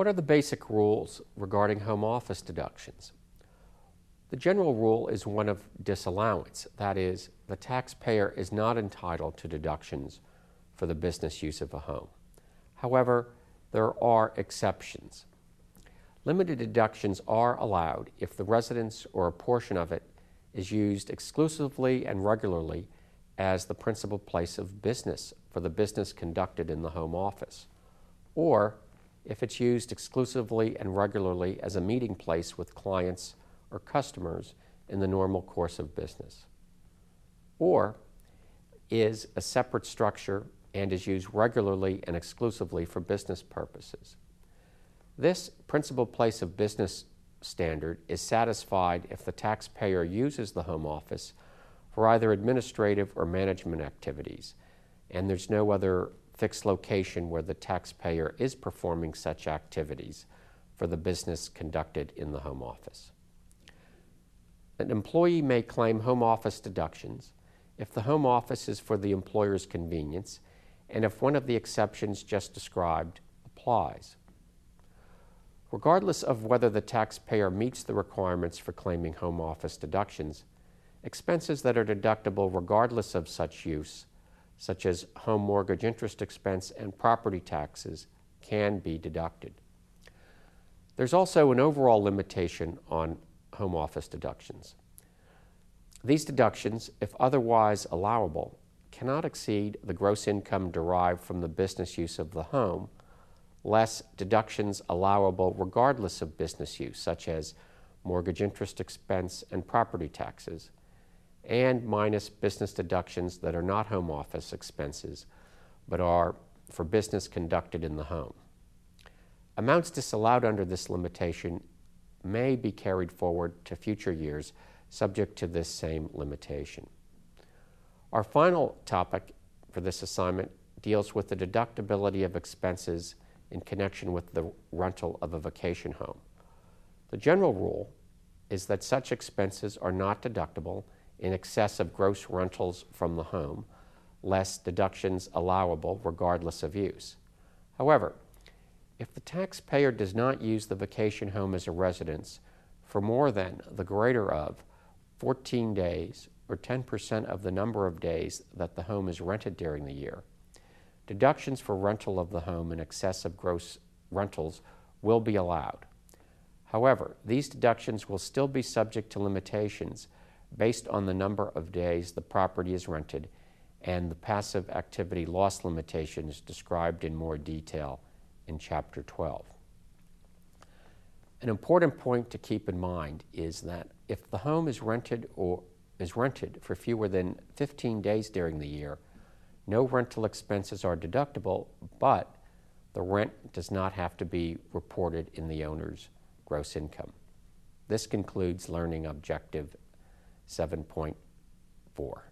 What are the basic rules regarding home office deductions? The general rule is one of disallowance. That is, the taxpayer is not entitled to deductions for the business use of a home. However, there are exceptions. Limited deductions are allowed if the residence or a portion of it is used exclusively and regularly as the principal place of business for the business conducted in the home office, or if it's used exclusively and regularly as a meeting place with clients or customers in the normal course of business, or is a separate structure and is used regularly and exclusively for business purposes. This principal place of business standard is satisfied if the taxpayer uses the home office for either administrative or management activities, and there's no other fixed location where the taxpayer is performing such activities for the business conducted in the home office. An employee may claim home office deductions if the home office is for the employer's convenience and if one of the exceptions just described applies. Regardless of whether the taxpayer meets the requirements for claiming home office deductions, expenses that are deductible regardless of such use, such as home mortgage interest expense and property taxes, can be deducted. There's also an overall limitation on home office deductions. These deductions, if otherwise allowable, cannot exceed the gross income derived from the business use of the home, less deductions allowable regardless of business use, such as mortgage interest expense and property taxes, and minus business deductions that are not home office expenses but are for business conducted in the home. Amounts disallowed under this limitation may be carried forward to future years subject to this same limitation. Our final topic for this assignment deals with the deductibility of expenses in connection with the rental of a vacation home. The general rule is that such expenses are not deductible in excess of gross rentals from the home, less deductions allowable regardless of use. However, if the taxpayer does not use the vacation home as a residence for more than the greater of 14 days or 10% of the number of days that the home is rented during the year. Deductions for rental of the home in excess of gross rentals will be allowed. However, these deductions will still be subject to limitations based on the number of days the property is rented and the passive activity loss limitation is described in more detail in Chapter 12. An important point to keep in mind is that if the home is rented or is rented for fewer than 15 days during the year, no rental expenses are deductible, but the rent does not have to be reported in the owner's gross income. This concludes learning objective 7.4.